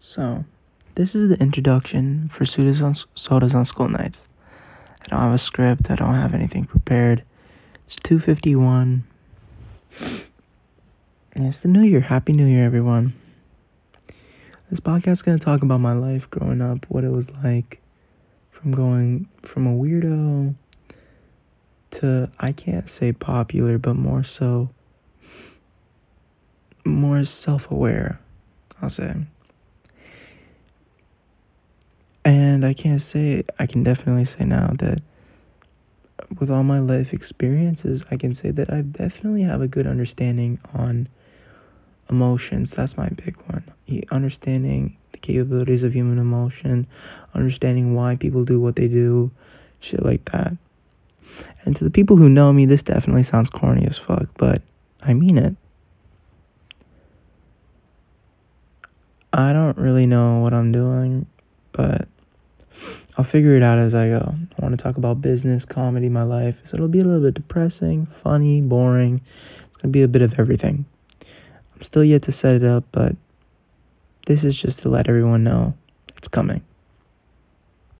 So, this is the introduction for sodas on, sodas on school nights. I don't have a script. I don't have anything prepared. It's 251. And it's the new year. Happy New Year, everyone. This podcast is going to talk about my life growing up, what it was like from going from a weirdo to, I can't say popular, but more so, more self aware, I'll say. And I can't say, I can definitely say now that with all my life experiences, I can say that I definitely have a good understanding on emotions. That's my big one. Understanding the capabilities of human emotion, understanding why people do what they do, shit like that. And to the people who know me, this definitely sounds corny as fuck, but I mean it. I don't really know what I'm doing, but I'll figure it out as I go. I want to talk about business, comedy, my life. So it'll be a little bit depressing, funny, boring. It's going to be a bit of everything. I'm still yet to set it up, but this is just to let everyone know it's coming.